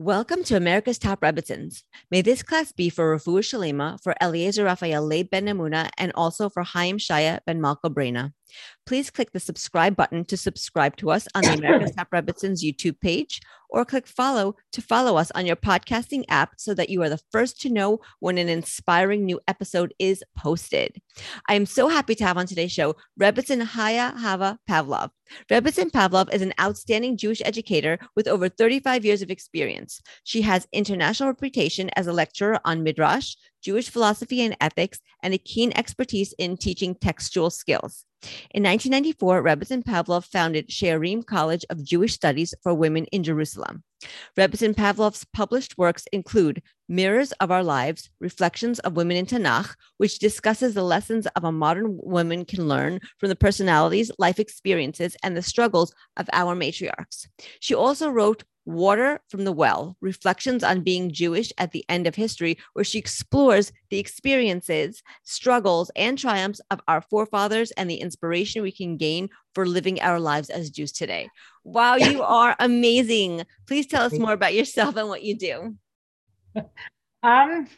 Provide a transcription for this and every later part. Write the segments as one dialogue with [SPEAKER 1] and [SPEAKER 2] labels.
[SPEAKER 1] Welcome to America's Top Rebbitzins. May this class be for Refuah Shleimah, for Eliezer Raphael Leib Ben Namuna, and also for Chaim Shaya Ben Malko Brena. Please click the subscribe button to subscribe to us on the America's Top Rebbitzins YouTube page, or click follow to follow us on your podcasting app so that you are the first to know when an inspiring new episode is posted. I am so happy to have on today's show Rebbitzin Haya Hava Pavlov. Rebbitzin Pavlov is an outstanding Jewish educator with over 35 years of experience. She has international reputation as a lecturer on Midrash, Jewish philosophy and ethics, and a keen expertise in teaching textual skills. In 1994, Rebbitzin Pavlov founded She'arim College of Jewish Studies for Women in Jerusalem. Rebbitzin Pavlov's published works include Mirrors of Our Lives, Reflections of Women in Tanakh, which discusses the lessons of a modern woman can learn from the personalities, life experiences, and the struggles of our matriarchs. She also wrote Water from the Well Reflections on Being Jewish at the End of History, where she explores the experiences, struggles, and triumphs of our forefathers and the inspiration we can gain for living our lives as Jews today. Wow, you are amazing. Please tell us more about yourself and what you do.
[SPEAKER 2] Um,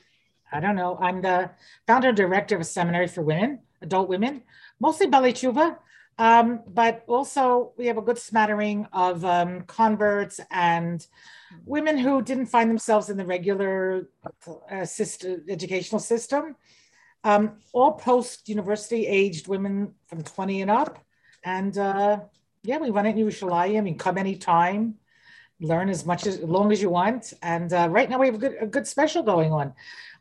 [SPEAKER 2] I don't know. I'm the founder and director of a seminary for women, adult women, mostly Baalei Teshuva. Um, but also, we have a good smattering of um, converts and women who didn't find themselves in the regular uh, system, educational system. Um, all post university aged women from 20 and up. And uh, yeah, we run it in Yerushalayim. You can come anytime, learn as much as, as long as you want. And uh, right now, we have a good, a good special going on.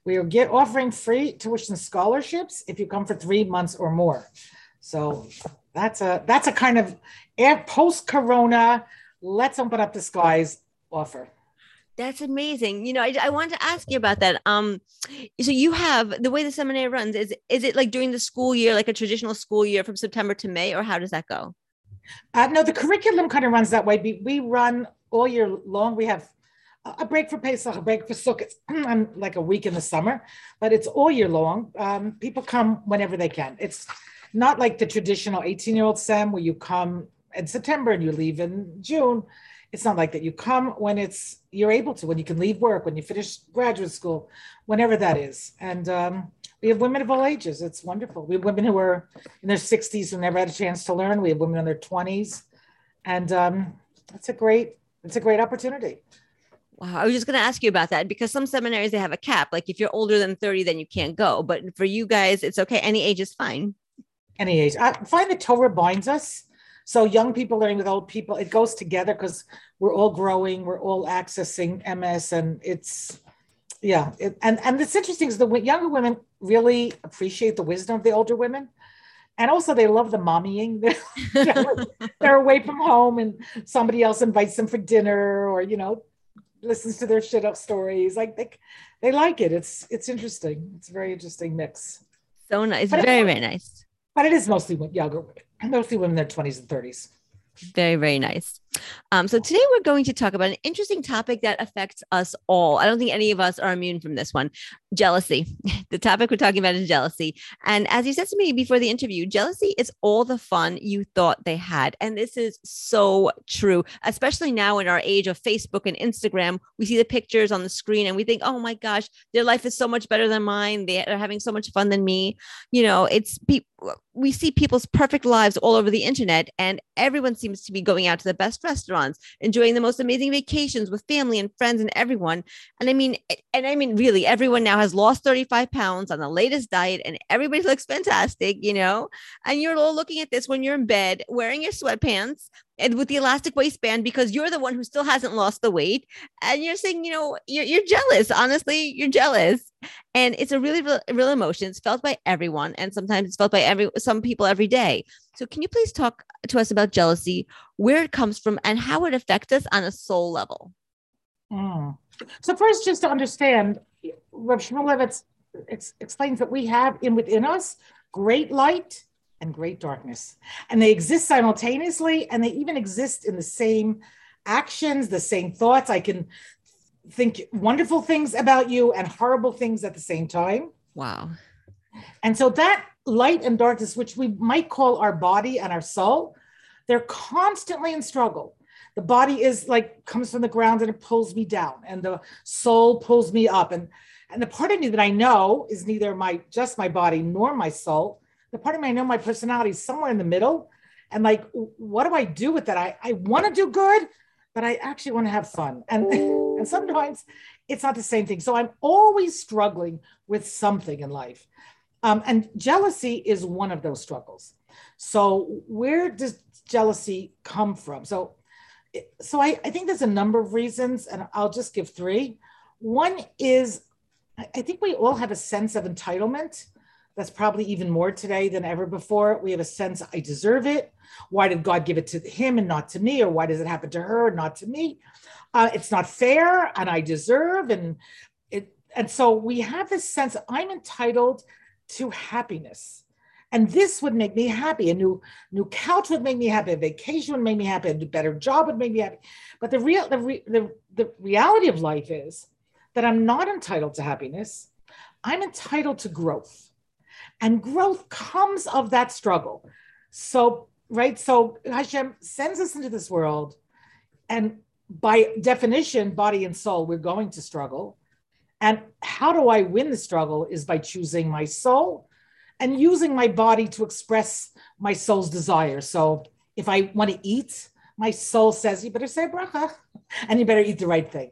[SPEAKER 2] We are get offering free tuition scholarships if you come for three months or more. So that's a that's a kind of post corona let's open up the skies offer
[SPEAKER 1] that's amazing. You know, I, I wanted to ask you about that. Um, so you have the way the seminary runs is is it like during the school year, like a traditional school year from September to May, or how does that go?
[SPEAKER 2] Uh, no, the curriculum kind of runs that way. We, we run all year long. We have a break for Pesach, a break for Sukkot, and like a week in the summer, but it's all year long. Um, people come whenever they can. It's not like the traditional 18 year old SEM where you come in September and you leave in June. It's not like that. You come when it's you're able to, when you can leave work, when you finish graduate school, whenever that is. And um, we have women of all ages. It's wonderful. We have women who are in their 60s who never had a chance to learn. We have women in their 20s, and um, it's a great it's a great opportunity.
[SPEAKER 1] Wow, I was just going to ask you about that because some seminaries they have a cap. Like if you're older than 30, then you can't go. But for you guys, it's okay. Any age is fine
[SPEAKER 2] any age. I find that Torah binds us. So young people learning with old people, it goes together because we're all growing, we're all accessing emes, and it's yeah. It, and and it's interesting is the younger women really appreciate the wisdom of the older women, and also they love the mommying. They're, they're away from home, and somebody else invites them for dinner, or you know, listens to their shidduch stories. Like they they like it. It's it's interesting. It's a very interesting mix.
[SPEAKER 1] So nice. But very, very nice
[SPEAKER 2] but it is mostly younger, mostly women in their 20s and 30s.
[SPEAKER 1] Very, very nice. Um, so today we're going to talk about an interesting topic that affects us all. I don't think any of us are immune from this one jealousy. The topic we're talking about is jealousy. And as you said to me before the interview, jealousy is all the fun you thought they had. And this is so true, especially now in our age of Facebook and Instagram. We see the pictures on the screen and we think, oh my gosh, their life is so much better than mine. They are having so much fun than me. You know, it's people we see people's perfect lives all over the internet and everyone seems to be going out to the best restaurants enjoying the most amazing vacations with family and friends and everyone. And i mean and i mean really everyone now has lost 35 pounds on the latest diet and everybody looks fantastic you know? And you're all looking at this when you're in bed wearing your sweatpants and with the elastic waistband because you're the one who still hasn't lost the weight. And you're saying you know you're, you're jealous honestly you're jealous. And it's a really real, real emotion. It's felt by everyone and sometimes it's felt by every some people every day so can you please talk to us about jealousy where it comes from and how it affects us on a soul level
[SPEAKER 2] mm. so first just to understand Rav Shmulevitz explains that we have in within us great light and great darkness. And they exist simultaneously and they even exist in the same actions, the same thoughts. I can think wonderful things about you and horrible things at the same time.
[SPEAKER 1] Wow.
[SPEAKER 2] And so that light and darkness, which we might call our body and our soul, they're constantly in struggle. the body is like comes from the ground and it pulls me down and the soul pulls me up. And and the part of me that i know is neither my just my body nor my soul. The part of me i know my personality is somewhere in the middle. And like what do i do with that? I i want to do good but i actually want to have fun. And and sometimes it's not the same thing. So i'm always struggling with something in life um, and jealousy is one of those struggles so where does jealousy come from so so I, I think there's a number of reasons, and I'll just give three. One is I think we all have a sense of entitlement. That's probably even more today than ever before. We have a sense I deserve it. Why did God give it to him and not to me? Or why does it happen to her and not to me? Uh, it's not fair, and I deserve. And it, and so we have this sense I'm entitled to happiness. And this would make me happy. A new new couch would make me happy. A vacation would make me happy. A better job would make me happy. But the real the, re, the, the reality of life is that I'm not entitled to happiness. I'm entitled to growth. And growth comes of that struggle. So, right? So Hashem sends us into this world, and by definition, body and soul, we're going to struggle. And how do I win the struggle is by choosing my soul and using my body to express my soul's desire. So if I want to eat, my soul says, you better say bracha and you better eat the right thing.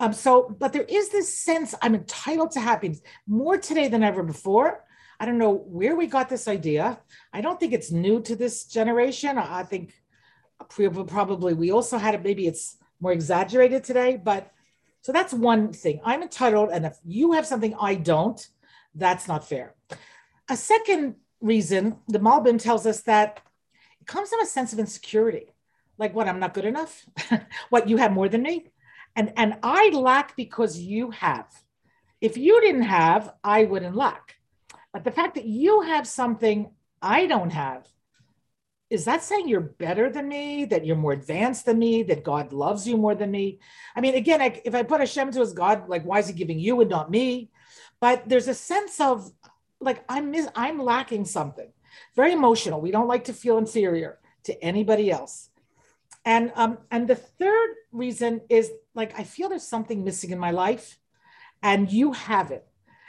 [SPEAKER 2] Um, so, but there is this sense I'm entitled to happiness more today than ever before. I don't know where we got this idea. I don't think it's new to this generation. I think probably we also had it, maybe it's more exaggerated today, but so that's one thing. I'm entitled, and if you have something I don't, that's not fair. A second reason, the Malbim tells us that it comes from a sense of insecurity. Like what, I'm not good enough? what, you have more than me? And, and I lack because you have. If you didn't have, I wouldn't lack. But the fact that you have something I don't have, is that saying you're better than me, that you're more advanced than me, that God loves you more than me? I mean, again, I, if I put Hashem to as God, like, why is he giving you and not me? But there's a sense of like I'm mis- I'm lacking something. Very emotional. We don't like to feel inferior to anybody else. And um and the third reason is like I feel there's something missing in my life and you have it.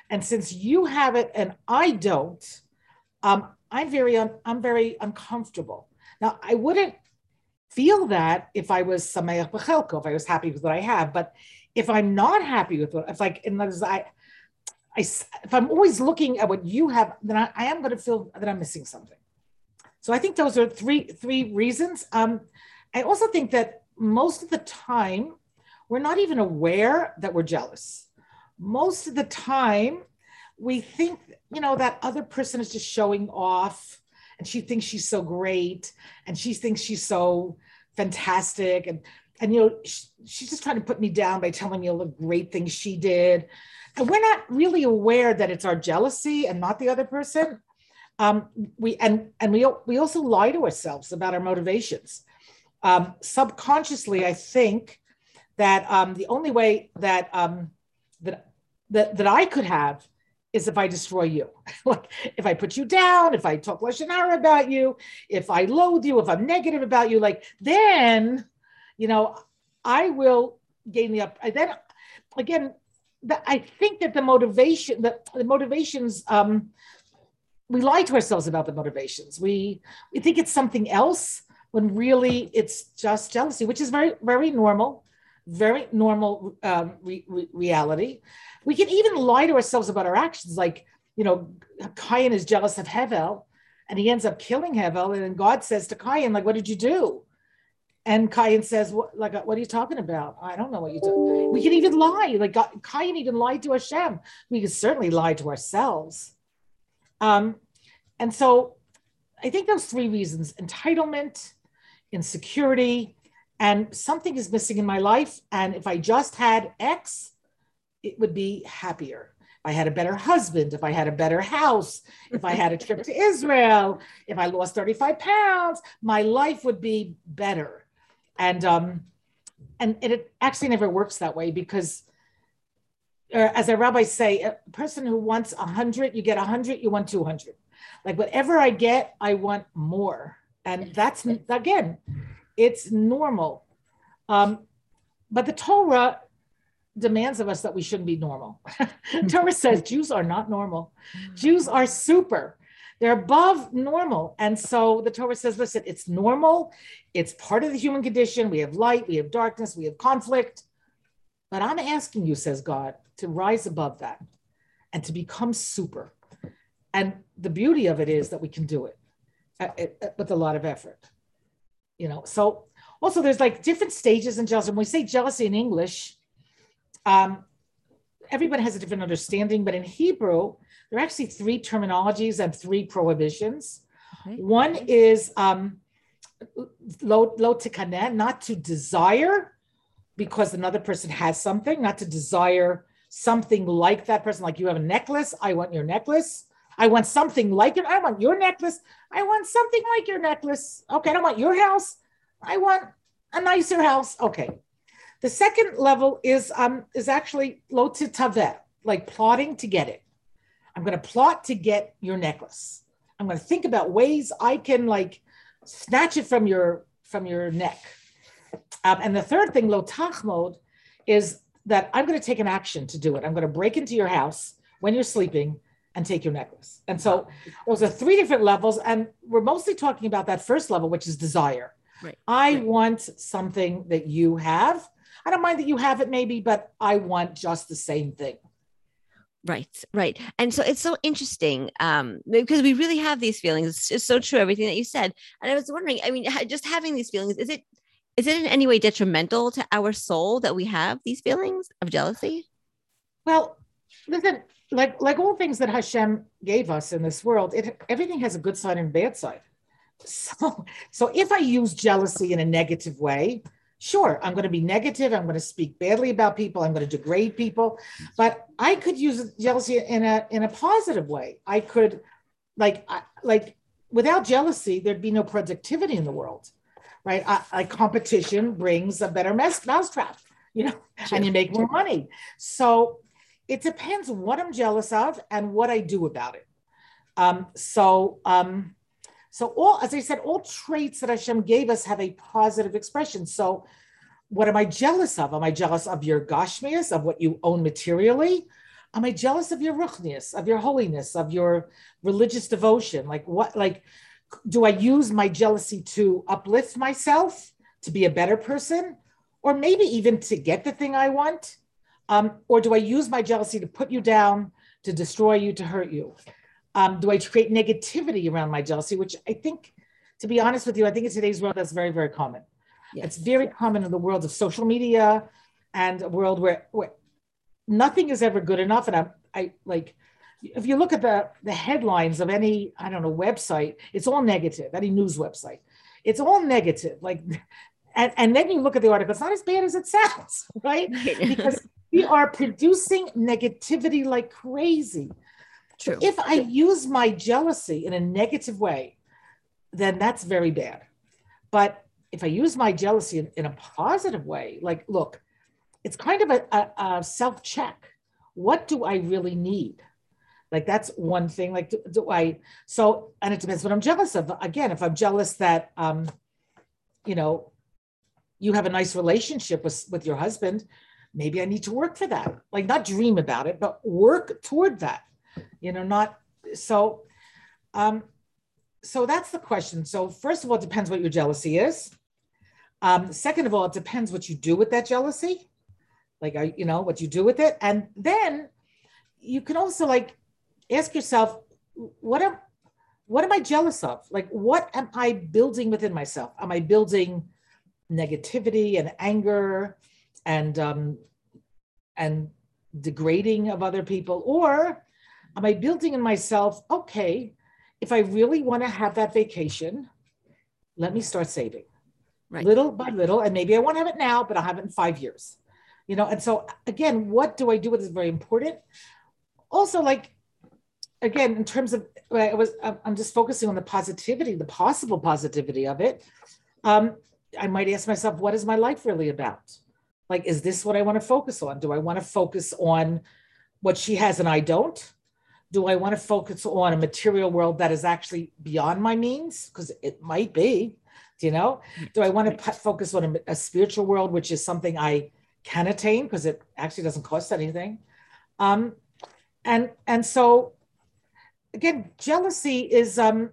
[SPEAKER 2] And since you have it and I don't, um I'm very un- I'm very uncomfortable. Now I wouldn't feel that if I was sameach if I was happy with what I have, but if I'm not happy with what, if like in other words, I I, if I'm always looking at what you have, then I, I am going to feel that I'm missing something. So I think those are three three reasons. Um, I also think that most of the time we're not even aware that we're jealous. Most of the time, we think you know that other person is just showing off, and she thinks she's so great, and she thinks she's so fantastic, and and you know she, she's just trying to put me down by telling me all the great things she did and we're not really aware that it's our jealousy and not the other person. Um, we and and we we also lie to ourselves about our motivations. Um, subconsciously, I think that um, the only way that um, that that that I could have is if I destroy you. like if I put you down, if I talk lashon hara about you, if I loathe you, if I'm negative about you, like then, you know, I will gain the up. Then again, the, I think that the motivation, the, the motivations, um, we lie to ourselves about the motivations. We we think it's something else when really it's just jealousy, which is very very normal, very normal um, re- re- reality. We can even lie to ourselves about our actions, like you know, Cain is jealous of Hevel, and he ends up killing Hevel, and then God says to Cain, like, "What did you do?" And Cain says, what, like, what are you talking about? I don't know what you do. We can even lie. Like God, Cain even lied to Hashem. We can certainly lie to ourselves. Um, and so I think those three reasons, entitlement, insecurity, and something is missing in my life. And if I just had X, it would be happier. If I had a better husband, if I had a better house, if I had a trip to Israel, if I lost 35 pounds, my life would be better and um, and, it actually never works that way because uh, as a rabbi say a person who wants a 100 you get a 100 you want 200 like whatever i get i want more and that's again it's normal Um, but the Torah demands of us that we shouldn't be normal. Torah says Jews are not normal. Jews are super. They're above normal. And so the Torah says, listen, it's normal. It's part of the human condition. We have light, we have darkness, we have conflict. But I'm asking you, says God, to rise above that and to become super. And the beauty of it is that we can do it uh, uh, with a lot of effort. You know, so also there's like different stages in jealousy. When we say jealousy in English, um, everybody has a different understanding, but in Hebrew, there are actually three terminologies and three prohibitions. Okay. One is um, lo, lo tikanen, not to desire because another person has something, not to desire something like that person. Like you have a necklace, I want your necklace. I want something like it. I want your necklace. I want something like your necklace. Okay, I don't want your house. I want a nicer house. Okay. The second level is um is actually lo titaveh, like plotting to get it. I'm going to plot to get your necklace. I'm going to think about ways I can like snatch it from your from your neck. Um, and the third thing, lo tachmod, is that I'm going to take an action to do it. I'm going to break into your house when you're sleeping and take your necklace. And so those are three different levels. And we're mostly talking about that first level, which is desire. Right. I right. want something that you have. I don't mind that you have it, maybe, but I want just the same thing.
[SPEAKER 1] Right, right. And so it's so interesting um, because we really have these feelings. It's so true, everything that you said. And I was wondering, I mean, just having these feelings, is it is it in any way detrimental to our soul that we have these feelings of jealousy?
[SPEAKER 2] Well, listen, like like all things that Hashem gave us in this world, it everything has a good side and bad side. So so if I use jealousy in a negative way, sure, I'm going to be negative. I'm going to speak badly about people. I'm going to degrade people. But I could use jealousy in a in a positive way. I could, like, like without jealousy, there'd be no productivity in the world, right? I, like competition brings a better mess, mousetrap, you know, sure. and you make more money. So it depends what I'm jealous of and what I do about it. Um, so um, so all, as I said, all traits that Hashem gave us have a positive expression. So what am I jealous of? Am I jealous of your gashmius, of what you own materially? Am I jealous of your ruchnius, of your holiness, of your religious devotion? Like what, like, do I use my jealousy to uplift myself, to be a better person, or maybe even to get the thing I want? Um, or do I use my jealousy to put you down, to destroy you, to hurt you? Um, do I create negativity around my jealousy? Which I think, to be honest with you, I think in today's world that's very, very common. Yes. It's very common in the world of social media and a world where, where nothing is ever good enough. And I'm, I like, if you look at the the headlines of any I don't know website, it's all negative. Any news website, it's all negative. Like, and, and then you look at the article, it's not as bad as it sounds, right? because we are producing negativity like crazy. True. If I use my jealousy in a negative way, then that's very bad. But if I use my jealousy in, in a positive way, like, look, it's kind of a, a, a self check. What do I really need? Like, that's one thing. Like, do, do, I, so, and it depends what I'm jealous of. Again, if I'm jealous that, um, you know, you have a nice relationship with, with your husband, maybe I need to work for that. Like, not dream about it, but work toward that you know, not so. Um, so that's the question. So first of all, it depends what your jealousy is. Um, second of all, it depends what you do with that jealousy, like I, you know, what you do with it, and then you can also like ask yourself, what am, what am I jealous of? Like, what am I building within myself? Am I building negativity and anger and um, and degrading of other people, or am I building in myself, okay, if I really want to have that vacation, let me start saving right. little by little. And maybe I won't have it now, but I'll have it in five years. You know, and so again, what do I do with is very important. Also, like again, in terms of I was I'm just focusing on the positivity, the possible positivity of it. Um, I might ask myself, what is my life really about? Like, is this what I want to focus on? Do I want to focus on what she has and I don't? do I want to focus on a material world that is actually beyond my means? Because it might be Do you know? Do I want to focus on a, a spiritual world, which is something I can attain because it actually doesn't cost anything? Um, and and so again, jealousy is um,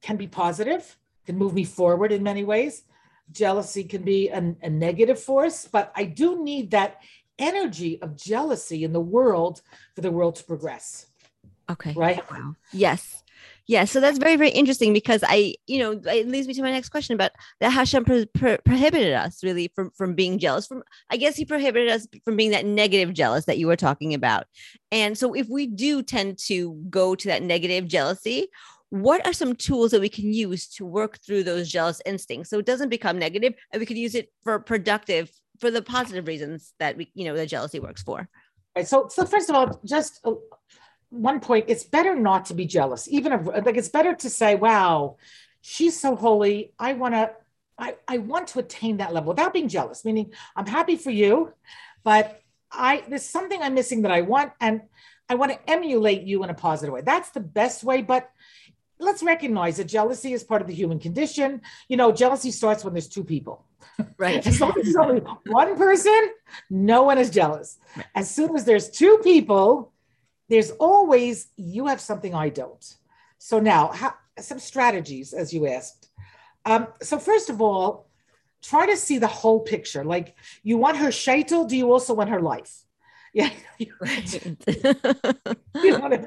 [SPEAKER 2] can be positive, can move me forward in many ways. Jealousy can be a, a negative force, but I do need that energy of jealousy in the world for the world to progress.
[SPEAKER 1] Okay.
[SPEAKER 2] Right.
[SPEAKER 1] Wow. Yes. Yeah, so that's very, very interesting because I, you know, it leads me to my next question about that Hashem pro- pro- prohibited us really from from being jealous. From I guess he prohibited us from being that negative jealous that you were talking about. And so, if we do tend to go to that negative jealousy, what are some tools that we can use to work through those jealous instincts so it doesn't become negative and we could use it for productive for the positive reasons that we, you know, the jealousy works for?
[SPEAKER 2] Right. So, so first of all, just uh, one point it's better not to be jealous even if like it's better to say wow she's so holy i want to I, I want to attain that level without being jealous meaning i'm happy for you but i there's something i'm missing that i want and i want to emulate you in a positive way that's the best way but let's recognize that jealousy is part of the human condition you know jealousy starts when there's two people
[SPEAKER 1] right
[SPEAKER 2] as long as there's only one person no one is jealous as soon as there's two people there's always you have something I don't. So now, how, some strategies, as you asked. Um, so first of all, try to see the whole picture. Like you want her shaitel, do you also want her life? Yeah, you, you want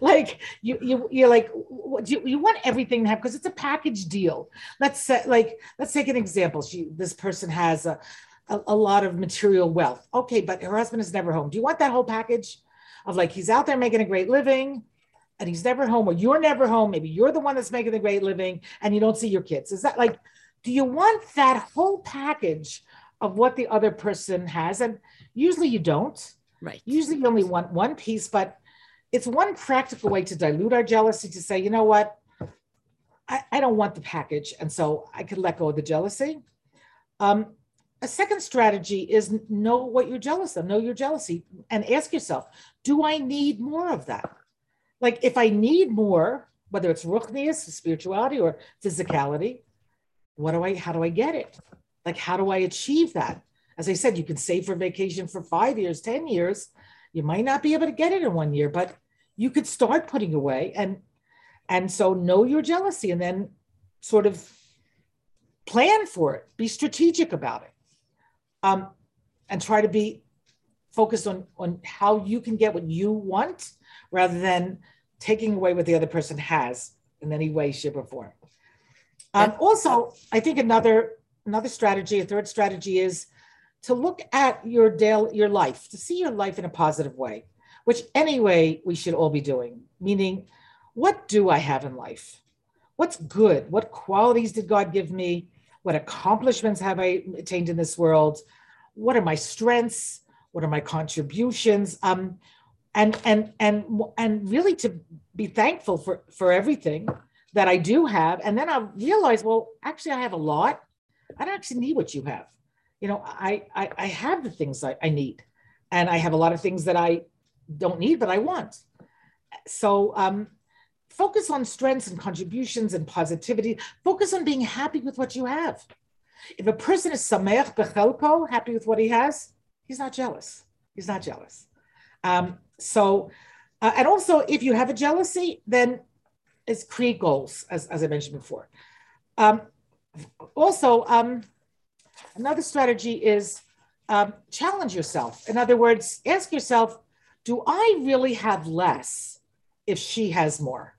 [SPEAKER 2] like you you you're like you, you want everything to have because it's a package deal. Let's say like let's take an example. She this person has a, a a lot of material wealth. Okay, but her husband is never home. Do you want that whole package? of like he's out there making a great living and he's never home or you're never home maybe you're the one that's making the great living and you don't see your kids is that like do you want that whole package of what the other person has and usually you don't
[SPEAKER 1] right
[SPEAKER 2] usually you only want one piece but it's one practical way to dilute our jealousy to say you know what i, I don't want the package and so i could let go of the jealousy um, a second strategy is know what you're jealous of, know your jealousy, and ask yourself, do I need more of that? Like if I need more, whether it's ruchnius, spirituality, or physicality, what do I, how do I get it? Like, how do I achieve that? As I said, you can save for vacation for five years, 10 years. You might not be able to get it in one year, but you could start putting away and and so know your jealousy and then sort of plan for it, be strategic about it um, and try to be focused on on how you can get what you want rather than taking away what the other person has in any way, shape, or form. Um, also, I think another another strategy, a third strategy is to look at your daily your life, to see your life in a positive way, which anyway we should all be doing. Meaning, what do I have in life? What's good? What qualities did God give me? What accomplishments have I attained in this world? What are my strengths? What are my contributions? Um, and and and and really to be thankful for for everything that I do have. And then I realize, well, actually, I have a lot. I don't actually need what you have. You know, I I, I have the things I, I need, and I have a lot of things that I don't need, but I want. So um, focus on strengths and contributions and positivity. Focus on being happy with what you have. If a person is sameach bechelko, happy with what he has, he's not jealous. He's not jealous. Um, so, uh, and also, if you have a jealousy, then it's create goals, as, as I mentioned before. Um, also, um, another strategy is um, challenge yourself. In other words, ask yourself, do I really have less if she has more?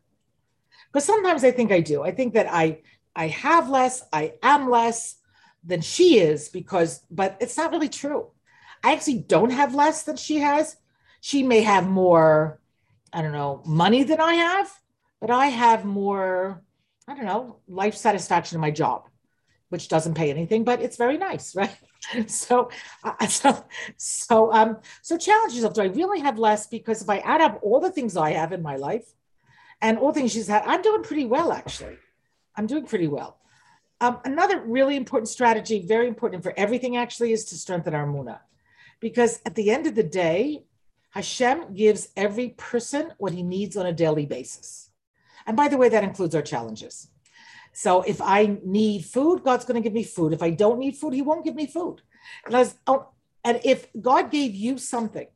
[SPEAKER 2] Because sometimes I think I do. I think that I I have less, I am less than she is because, but it's not really true. I actually don't have less than she has. She may have more, I don't know, money than I have, but I have more, I don't know, life satisfaction in my job, which doesn't pay anything, but it's very nice, right? so, uh, so, so, um, so challenge yourself. Do I really have less? Because if I add up all the things I have in my life and all things she's had, I'm doing pretty well, actually. I'm doing pretty well. Um, another really important strategy, very important for everything actually, is to strengthen our muna. Because at the end of the day, Hashem gives every person what he needs on a daily basis. And by the way, that includes our challenges. So if I need food, God's going to give me food. If I don't need food, He won't give me food. And, was, oh, and if God gave you something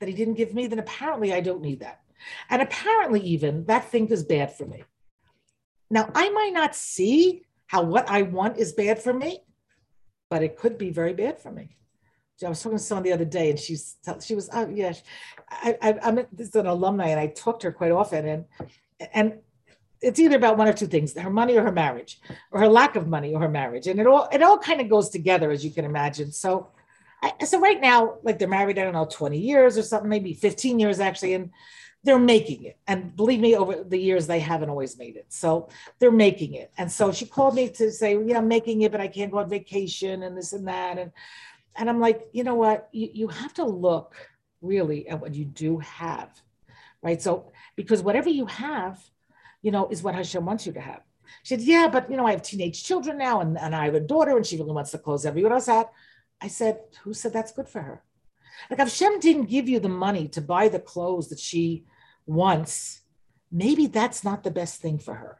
[SPEAKER 2] that He didn't give me, then apparently I don't need that. And apparently, even that thing is bad for me. Now, I might not see how what I want is bad for me, but it could be very bad for me. I was talking to someone the other day, and she's she was oh yeah, I, I I'm this is an alumni, and I talked to her quite often, and and it's either about one or two things: her money or her marriage, or her lack of money or her marriage, and it all it all kind of goes together, as you can imagine. So, I, so right now, like they're married, I don't know, twenty years or something, maybe fifteen years actually, and they're making it. And believe me, over the years, they haven't always made it. So they're making it. And so she called me to say, yeah, I'm making it, but I can't go on vacation and this and that. And and I'm like, you know what? You, you have to look really at what you do have, right? So, because whatever you have, you know, is what Hashem wants you to have. She said, yeah, but, you know, I have teenage children now and, and I have a daughter and she really wants the clothes everyone else had. I said, who said that's good for her? Like, if Hashem didn't give you the money to buy the clothes that she wants, maybe that's not the best thing for her.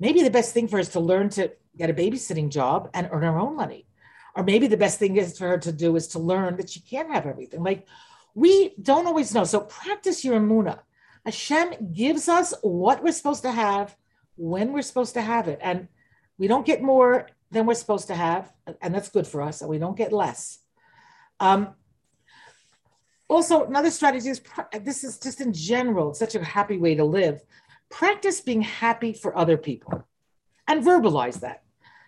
[SPEAKER 2] Maybe the best thing for her is to learn to get a babysitting job and earn her own money or maybe the best thing is for her to do is to learn that she can't have everything. Like we don't always know. So practice your emuna. Hashem gives us what we're supposed to have when we're supposed to have it. And we don't get more than we're supposed to have. And that's good for us. And we don't get less. Um, also, another strategy is this is just in general, such a happy way to live. Practice being happy for other people and verbalize that.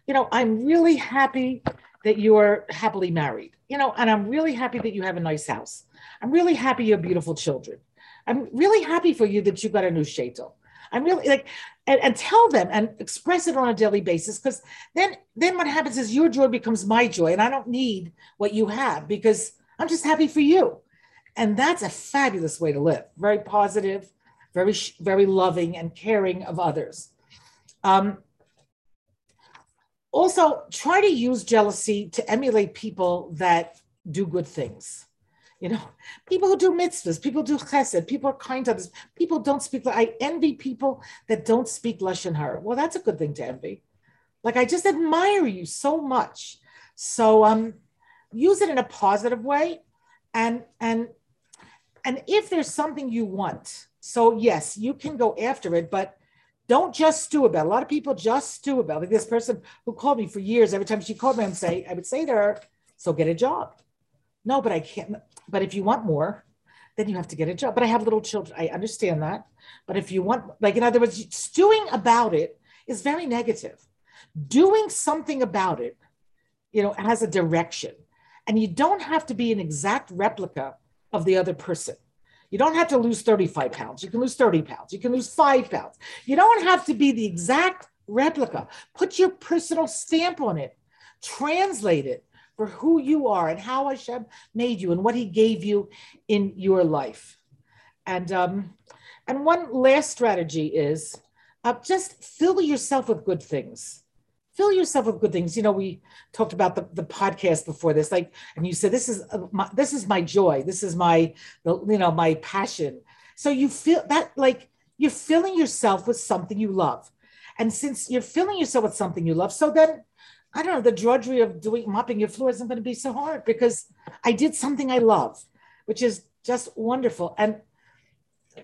[SPEAKER 2] You know, I'm really happy that you're happily married, you know, and I'm really happy that you have a nice house. I'm really happy you have beautiful children. I'm really happy for you that you got a new shaitel. I'm really like, and, and tell them and express it on a daily basis because then, then what happens is your joy becomes my joy, and I don't need what you have because I'm just happy for you. And that's a fabulous way to live. Very positive, very, very loving and caring of others. Um, also try to use jealousy to emulate people that do good things. You know, people who do mitzvahs, people do chesed, people are kind to others. People don't speak. I envy people that don't speak lashon hara. Well, that's a good thing to envy. Like I just admire you so much. So um, use it in a positive way, and and and if there's something you want, so yes, you can go after it, but don't just stew about. It. A lot of people just stew about. It. Like this person who called me for years, every time she called me, I would say, I would say to her, "So get a job." No, but I can't. But if you want more, then you have to get a job. But I have little children. I understand that. But if you want, like in other words, stewing about it is very negative. Doing something about it, you know, has a direction, and you don't have to be an exact replica of the other person. You don't have to lose 35 pounds. You can lose 30 pounds. You can lose five pounds. You don't have to be the exact replica. Put your personal stamp on it, translate it for who you are and how Hashem made you and what He gave you in your life. And um, and one last strategy is uh, just fill yourself with good things fill yourself with good things. You know, we talked about the, the podcast before this, like, and you said, this is uh, my, this is my joy. This is my, you know, my passion. So you feel that like you're filling yourself with something you love. And since you're filling yourself with something you love, so then I don't know, the drudgery of doing mopping your floor isn't going to be so hard because I did something I love, which is just wonderful. And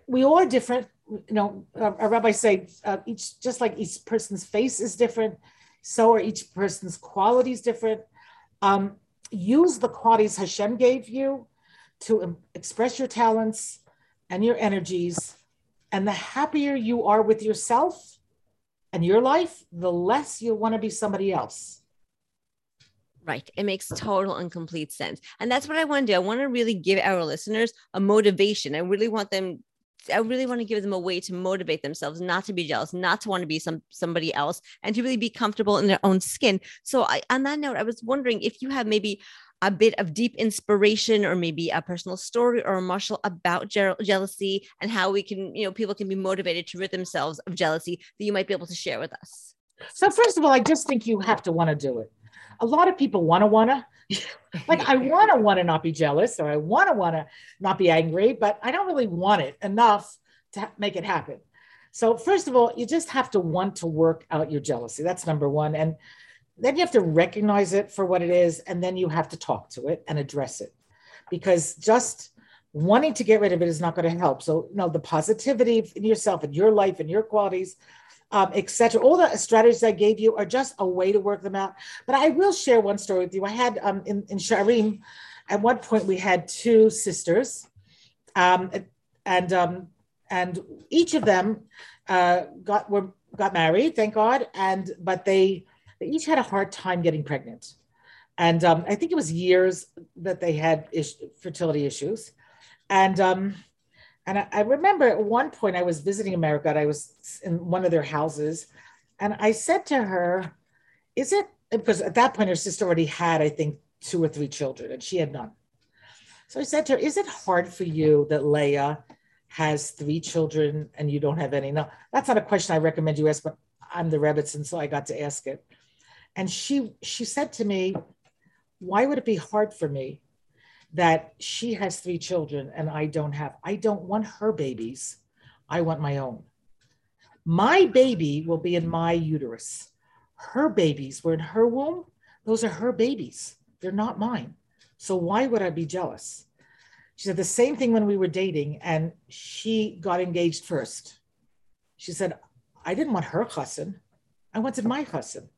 [SPEAKER 2] we all are different. You know, uh, a rabbi say uh, each just like each person's face is different, so are each person's qualities different. Um, use the qualities Hashem gave you to express your talents and your energies. And the happier you are with yourself and your life, the less you'll want to be somebody else.
[SPEAKER 1] Right. It makes total and complete sense. And that's what I want to do. I want to really give our listeners a motivation. I really want them I really want to give them a way to motivate themselves, not to be jealous, not to want to be some somebody else, and to really be comfortable in their own skin. So, I, on that note, I was wondering if you have maybe a bit of deep inspiration, or maybe a personal story or a mashal about je- jealousy, and how we can, you know, people can be motivated to rid themselves of jealousy that you might be able to share with us.
[SPEAKER 2] So, first of all, I just think you have to want to do it. A lot of people want to want to like I want to want to not be jealous or I want to want to not be angry, but I don't really want it enough to make it happen. So, first of all, you just have to want to work out your jealousy. That's number one. And then you have to recognize it for what it is. And then you have to talk to it and address it because just wanting to get rid of it is not going to help. So, you know, the positivity in yourself and your life and your qualities, um, etc. All the strategies I gave you are just a way to work them out. But I will share one story with you. I had um, in, in She'arim, at one point, we had two sisters. Um, and um, and each of them uh, got were got married, thank God, and but they they each had a hard time getting pregnant, and um, I think it was years that they had fertility issues, and um, and I, I remember at one point I was visiting America, and I was in one of their houses, and I said to her, "Is it?" Because at that point her sister already had, I think, two or three children, and she had none. So I said to her, Is it hard for you that Leah has three children and you don't have any. Now, that's not a question I recommend you ask, but I'm the Rebbitzin, so I got to ask it. And she she said to me, why would it be hard for me that she has three children and I don't have? I don't want her babies. I want my own. My baby will be in my uterus. Her babies were in her womb. Those are her babies. They're not mine. So why would I be jealous? She said the same thing when we were dating, and she got engaged first. She said, I didn't want her chassan. I wanted my chassan.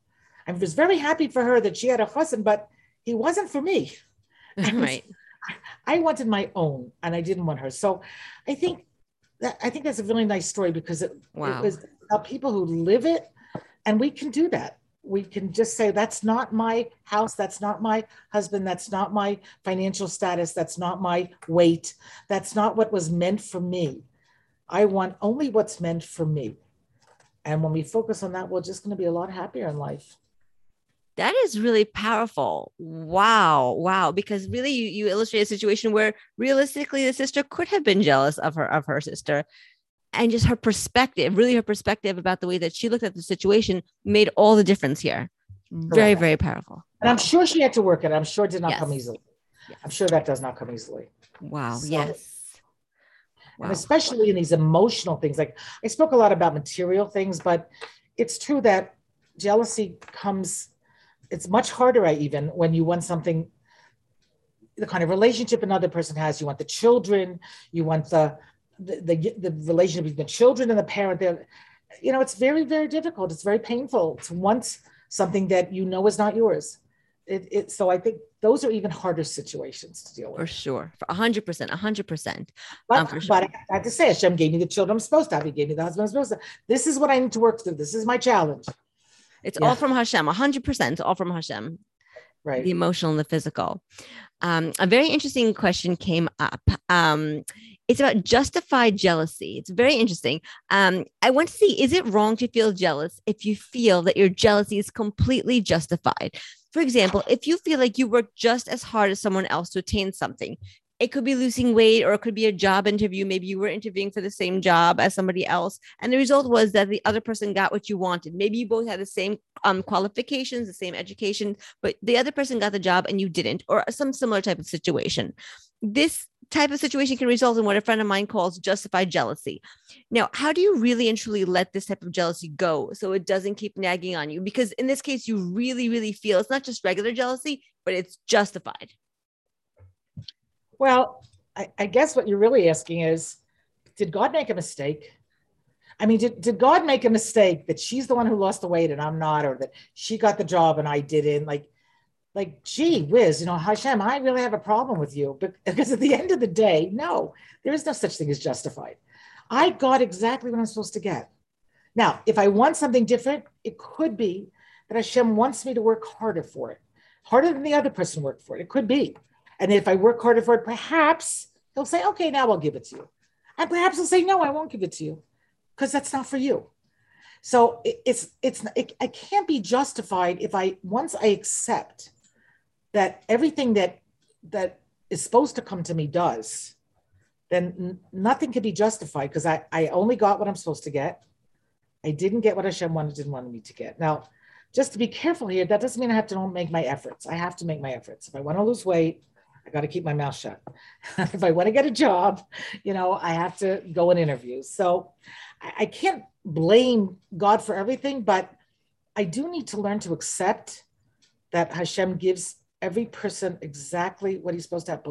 [SPEAKER 2] I was very happy for her that she had a chassan, but he wasn't for me.
[SPEAKER 1] right.
[SPEAKER 2] I wanted my own, and I didn't want her. So, I think that I think that's a really nice story because it, wow. it was about people who live it, and we can do that we can just say that's not my house that's not my husband that's not my financial status that's not my weight that's not what was meant for me i want only what's meant for me and when we focus on that we're just going to be a lot happier in life
[SPEAKER 1] that is really powerful wow wow because really you, you illustrate a situation where realistically the sister could have been jealous of her of her sister and just her perspective, really her perspective about the way that she looked at the situation made all the difference here. Very, Correct. very powerful.
[SPEAKER 2] And I'm sure she had to work it. I'm sure it did not yes. come easily. Yes. I'm sure that does not come easily.
[SPEAKER 1] Wow. So, yes.
[SPEAKER 2] Wow. And especially in these emotional things. Like I spoke a lot about material things, but it's true that jealousy comes, it's much harder, I even when you want something the kind of relationship another person has. You want the children, you want the the, the, the relationship between the children and the parent. There you know it's very very difficult. It's very painful to want something that you know is not yours. It, it so i think those are even harder situations to deal with.
[SPEAKER 1] For sure. For 100% 100%
[SPEAKER 2] but, um, sure. but i have to say hashem gave me the children i'm supposed to have. He gave me the husband i'm supposed to this is what i need to work through. This is my challenge
[SPEAKER 1] it's yeah. all from hashem 100% It's all from hashem
[SPEAKER 2] right
[SPEAKER 1] the emotional and the physical um, a very interesting question came up um, it's about justified jealousy. It's very interesting. Um, I want to see is it wrong to feel jealous if you feel that your jealousy is completely justified? For example, if you feel like you work just as hard as someone else to attain something, it could be losing weight or it could be a job interview. Maybe you were interviewing for the same job as somebody else. And the result was that the other person got what you wanted. Maybe you both had the same um, qualifications, the same education, but the other person got the job and you didn't, or some similar type of situation. This type of situation can result in what a friend of mine calls justified jealousy. Now, how do you really and truly let this type of jealousy go so it doesn't keep nagging on you? Because in this case, you really, really feel it's not just regular jealousy, but it's justified.
[SPEAKER 2] Well, I, I guess what you're really asking is did God make a mistake? I mean, did, did God make a mistake that she's the one who lost the weight and I'm not, or that she got the job and I didn't? Like, like, gee whiz, you know, Hashem, I really have a problem with you. Because at the end of the day, no, there is no such thing as justified. I got exactly what I'm supposed to get. Now, if I want something different, it could be that Hashem wants me to work harder for it, harder than the other person worked for it. It could be. And if I work harder for it, perhaps he'll say, okay, now I'll give it to you. And perhaps he'll say, no, I won't give it to you because that's not for you. So it, it's, it's, it, I can't be justified if I, once I accept that everything that that is supposed to come to me does, then nothing can be justified because I, I only got what I'm supposed to get. I didn't get what Hashem wanted didn't want me to get. Now, just to be careful here, that doesn't mean I have to don't make my efforts. I have to make my efforts. If I want to lose weight, I got to keep my mouth shut. if I want to get a job, you know, I have to go and interview. So I, I can't blame God for everything, but I do need to learn to accept that Hashem gives every person exactly what he's supposed to have.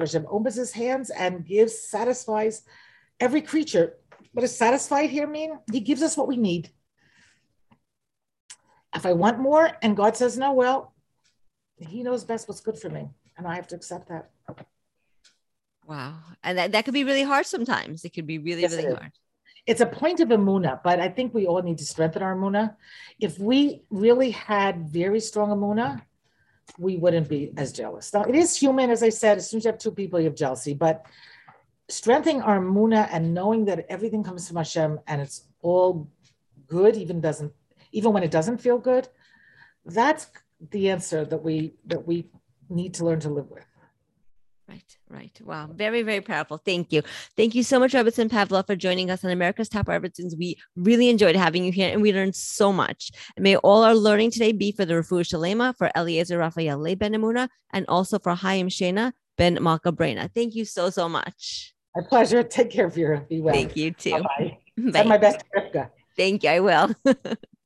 [SPEAKER 2] Hashem opens his hands and gives, satisfies every creature. What does satisfied here mean? He gives us what we need. If I want more and God says no, well, he knows best what's good for me. And I have to accept that.
[SPEAKER 1] Wow. And that, that could be really hard sometimes. It could be really, yes, really hard.
[SPEAKER 2] It's a point of emunah, but I think we all need to strengthen our emunah. If we really had very strong emunah, we wouldn't be as jealous. Now, it is human, as I said, as soon as you have two people, you have jealousy, but strengthening our emunah and knowing that everything comes from Hashem and it's all good, even doesn't, even when it doesn't feel good, that's the answer that we that we need to learn to live with.
[SPEAKER 1] Right, right. Wow. Very, very powerful. Thank you. Thank you so much, Rebbetzin Pavlov, for joining us on America's Top Rebbetzins. We really enjoyed having you here and we learned so much. And may all our learning today be for the Refuah Shleimah, for Eliezer Raphael Le Ben Amuna, and also for Chaim Shena Ben Malka Brena. Thank you so, so much.
[SPEAKER 2] My pleasure. Take care of your. Be well.
[SPEAKER 1] Thank you too.
[SPEAKER 2] Bye. my best,
[SPEAKER 1] Thank you. I will.